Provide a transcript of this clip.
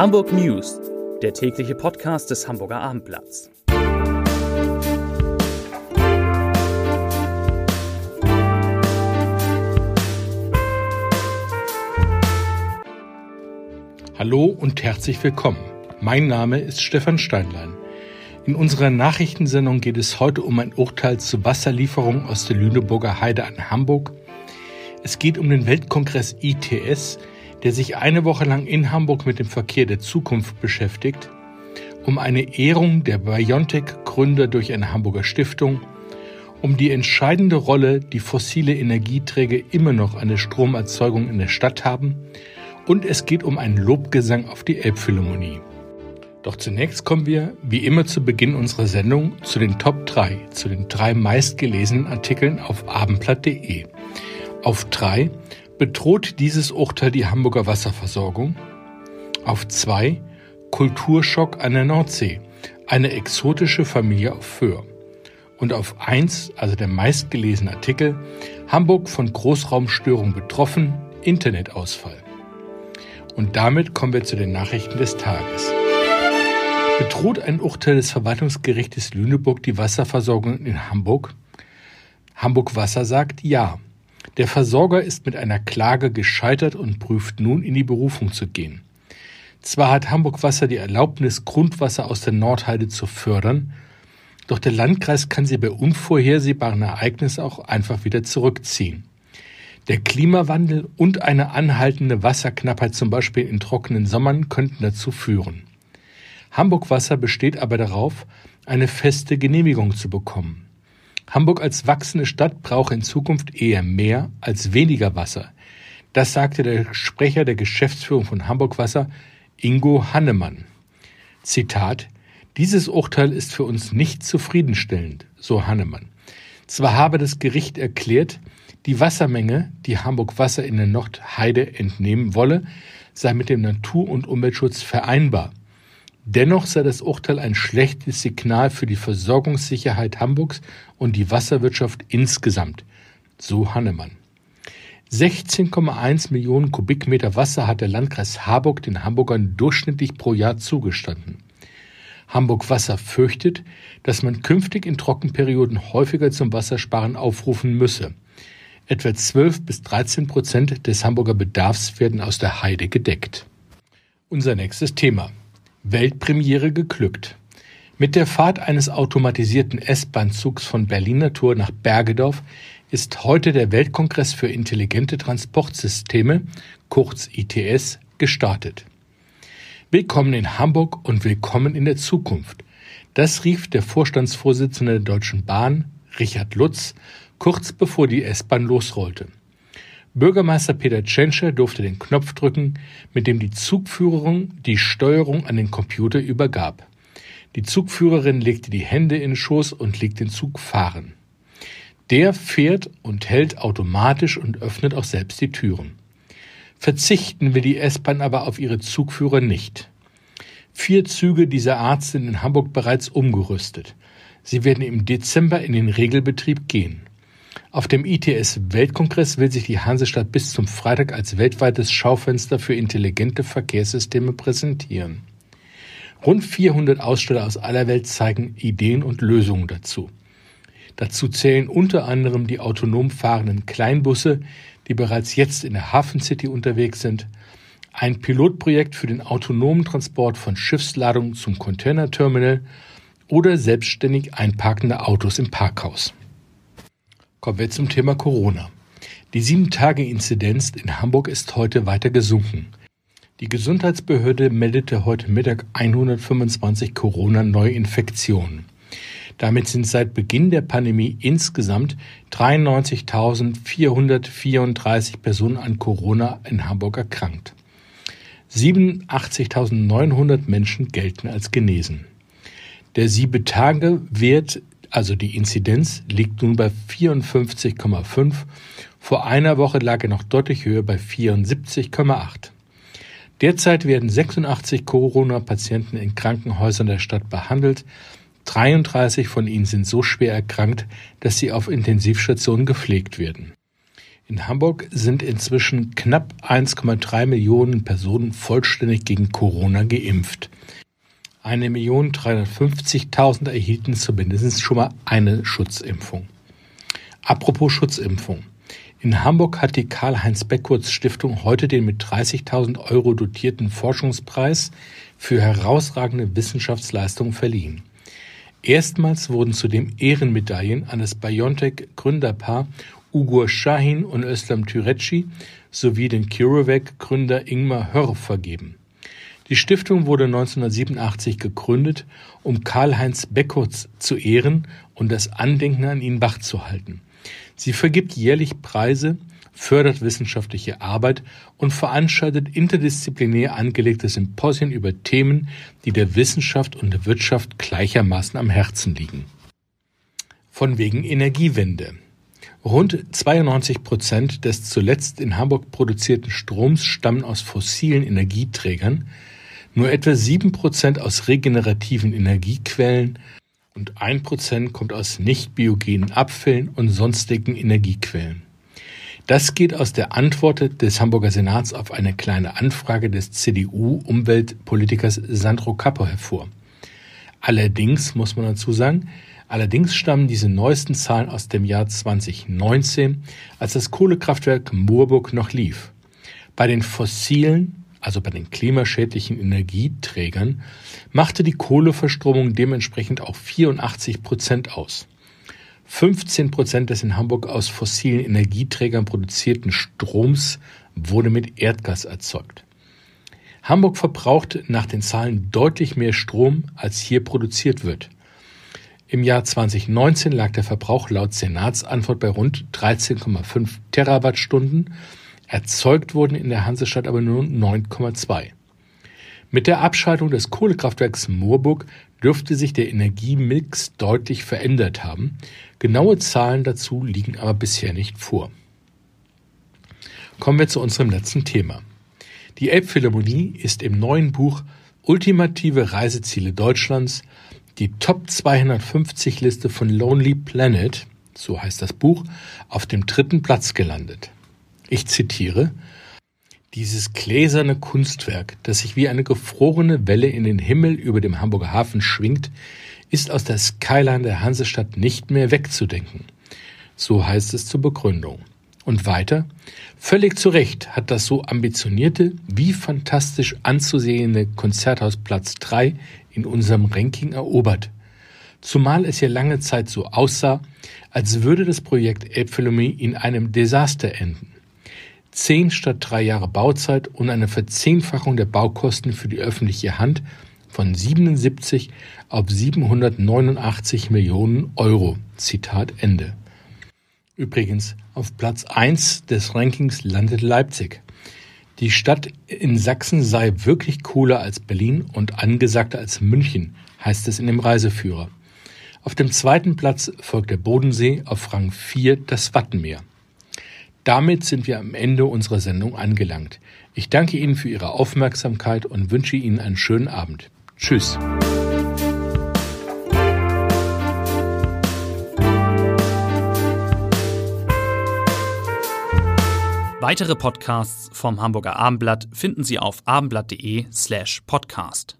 Hamburg News, der tägliche Podcast des Hamburger Abendblatts. Hallo und herzlich willkommen. Mein Name ist Stefan Steinlein. In unserer Nachrichtensendung geht es heute um ein Urteil zur Wasserlieferung aus der Lüneburger Heide an Hamburg. Es geht um den Weltkongress ITS, der sich eine Woche lang in Hamburg mit dem Verkehr der Zukunft beschäftigt, um eine Ehrung der Biontech-Gründer durch eine Hamburger Stiftung, um die entscheidende Rolle, die fossile Energieträger immer noch an der Stromerzeugung in der Stadt haben, und es geht um einen Lobgesang auf die Elbphilharmonie. Doch zunächst kommen wir, wie immer zu Beginn unserer Sendung, zu den Top 3, zu den drei meistgelesenen Artikeln auf abendblatt.de. Auf 3 Bedroht dieses Urteil die Hamburger Wasserversorgung? Auf 2 Kulturschock an der Nordsee, eine exotische Familie auf Föhr. Und auf 1, also der meistgelesene Artikel, Hamburg von Großraumstörung betroffen, Internetausfall. Und damit kommen wir zu den Nachrichten des Tages. Bedroht ein Urteil des Verwaltungsgerichtes Lüneburg die Wasserversorgung in Hamburg? Hamburg Wasser sagt ja. Der Versorger ist mit einer Klage gescheitert und prüft nun in die Berufung zu gehen. Zwar hat Hamburg Wasser die Erlaubnis, Grundwasser aus der Nordheide zu fördern, doch der Landkreis kann sie bei unvorhersehbaren Ereignissen auch einfach wieder zurückziehen. Der Klimawandel und eine anhaltende Wasserknappheit zum Beispiel in trockenen Sommern könnten dazu führen. Hamburg Wasser besteht aber darauf, eine feste Genehmigung zu bekommen. Hamburg als wachsende Stadt brauche in Zukunft eher mehr als weniger Wasser. Das sagte der Sprecher der Geschäftsführung von Hamburg Wasser, Ingo Hannemann. Zitat Dieses Urteil ist für uns nicht zufriedenstellend, so Hannemann. Zwar habe das Gericht erklärt, die Wassermenge, die Hamburg Wasser in der Nordheide entnehmen wolle, sei mit dem Natur- und Umweltschutz vereinbar. Dennoch sei das Urteil ein schlechtes Signal für die Versorgungssicherheit Hamburgs und die Wasserwirtschaft insgesamt, so Hannemann. 16,1 Millionen Kubikmeter Wasser hat der Landkreis Harburg den Hamburgern durchschnittlich pro Jahr zugestanden. Hamburg Wasser fürchtet, dass man künftig in Trockenperioden häufiger zum Wassersparen aufrufen müsse. Etwa 12 bis 13 Prozent des Hamburger Bedarfs werden aus der Heide gedeckt. Unser nächstes Thema. Weltpremiere geglückt. Mit der Fahrt eines automatisierten S-Bahn-Zugs von Berliner Tor nach Bergedorf ist heute der Weltkongress für intelligente Transportsysteme, kurz ITS, gestartet. Willkommen in Hamburg und willkommen in der Zukunft. Das rief der Vorstandsvorsitzende der Deutschen Bahn, Richard Lutz, kurz bevor die S-Bahn losrollte. Bürgermeister Peter Tschentscher durfte den Knopf drücken, mit dem die Zugführerin die Steuerung an den Computer übergab. Die Zugführerin legte die Hände in den Schoß und legt den Zug fahren. Der fährt und hält automatisch und öffnet auch selbst die Türen. Verzichten will die S-Bahn aber auf ihre Zugführer nicht. Vier Züge dieser Art sind in Hamburg bereits umgerüstet. Sie werden im Dezember in den Regelbetrieb gehen. Auf dem ITS-Weltkongress will sich die Hansestadt bis zum Freitag als weltweites Schaufenster für intelligente Verkehrssysteme präsentieren. Rund 400 Aussteller aus aller Welt zeigen Ideen und Lösungen dazu. Dazu zählen unter anderem die autonom fahrenden Kleinbusse, die bereits jetzt in der Hafen City unterwegs sind, ein Pilotprojekt für den autonomen Transport von Schiffsladungen zum Containerterminal oder selbstständig einparkende Autos im Parkhaus. Kommen wir zum Thema Corona. Die 7-Tage-Inzidenz in Hamburg ist heute weiter gesunken. Die Gesundheitsbehörde meldete heute Mittag 125 Corona-Neuinfektionen. Damit sind seit Beginn der Pandemie insgesamt 93.434 Personen an Corona in Hamburg erkrankt. 87.900 Menschen gelten als genesen. Der 7-Tage-Wert also die Inzidenz liegt nun bei 54,5. Vor einer Woche lag er noch deutlich höher bei 74,8. Derzeit werden 86 Corona-Patienten in Krankenhäusern der Stadt behandelt. 33 von ihnen sind so schwer erkrankt, dass sie auf Intensivstationen gepflegt werden. In Hamburg sind inzwischen knapp 1,3 Millionen Personen vollständig gegen Corona geimpft. 1.350.000 erhielten zumindest schon mal eine Schutzimpfung. Apropos Schutzimpfung. In Hamburg hat die Karl-Heinz Beckwurz Stiftung heute den mit 30.000 Euro dotierten Forschungspreis für herausragende Wissenschaftsleistungen verliehen. Erstmals wurden zudem Ehrenmedaillen an das BioNTech-Gründerpaar Ugur Shahin und Özlem Türeci sowie den CureVac-Gründer Ingmar Hörr vergeben. Die Stiftung wurde 1987 gegründet, um Karl-Heinz Beckwurz zu ehren und das Andenken an ihn wachzuhalten. Sie vergibt jährlich Preise, fördert wissenschaftliche Arbeit und veranstaltet interdisziplinär angelegte Symposien über Themen, die der Wissenschaft und der Wirtschaft gleichermaßen am Herzen liegen. Von wegen Energiewende. Rund 92 Prozent des zuletzt in Hamburg produzierten Stroms stammen aus fossilen Energieträgern, nur etwa sieben Prozent aus regenerativen Energiequellen und ein Prozent kommt aus nicht biogenen Abfällen und sonstigen Energiequellen. Das geht aus der Antwort des Hamburger Senats auf eine kleine Anfrage des CDU-Umweltpolitikers Sandro Cappo hervor. Allerdings muss man dazu sagen, allerdings stammen diese neuesten Zahlen aus dem Jahr 2019, als das Kohlekraftwerk Moorburg noch lief. Bei den fossilen also bei den klimaschädlichen Energieträgern, machte die Kohleverstromung dementsprechend auch 84 Prozent aus. 15 Prozent des in Hamburg aus fossilen Energieträgern produzierten Stroms wurde mit Erdgas erzeugt. Hamburg verbraucht nach den Zahlen deutlich mehr Strom, als hier produziert wird. Im Jahr 2019 lag der Verbrauch laut Senatsantwort bei rund 13,5 Terawattstunden Erzeugt wurden in der Hansestadt aber nur 9,2. Mit der Abschaltung des Kohlekraftwerks Moorburg dürfte sich der Energiemix deutlich verändert haben. Genaue Zahlen dazu liegen aber bisher nicht vor. Kommen wir zu unserem letzten Thema. Die Elbphilharmonie ist im neuen Buch Ultimative Reiseziele Deutschlands die Top 250 Liste von Lonely Planet, so heißt das Buch, auf dem dritten Platz gelandet. Ich zitiere dieses gläserne Kunstwerk, das sich wie eine gefrorene Welle in den Himmel über dem Hamburger Hafen schwingt, ist aus der Skyline der Hansestadt nicht mehr wegzudenken. So heißt es zur Begründung. Und weiter, völlig zu Recht hat das so ambitionierte wie fantastisch anzusehende Konzerthaus Platz 3 in unserem Ranking erobert. Zumal es ja lange Zeit so aussah, als würde das Projekt Elbphilharmonie in einem Desaster enden zehn statt drei Jahre Bauzeit und eine Verzehnfachung der Baukosten für die öffentliche Hand von 77 auf 789 Millionen Euro. Zitat Ende. Übrigens, auf Platz 1 des Rankings landet Leipzig. Die Stadt in Sachsen sei wirklich cooler als Berlin und angesagter als München, heißt es in dem Reiseführer. Auf dem zweiten Platz folgt der Bodensee, auf Rang 4 das Wattenmeer. Damit sind wir am Ende unserer Sendung angelangt. Ich danke Ihnen für Ihre Aufmerksamkeit und wünsche Ihnen einen schönen Abend. Tschüss. Weitere Podcasts vom Hamburger Abendblatt finden Sie auf abendblatt.de slash podcast.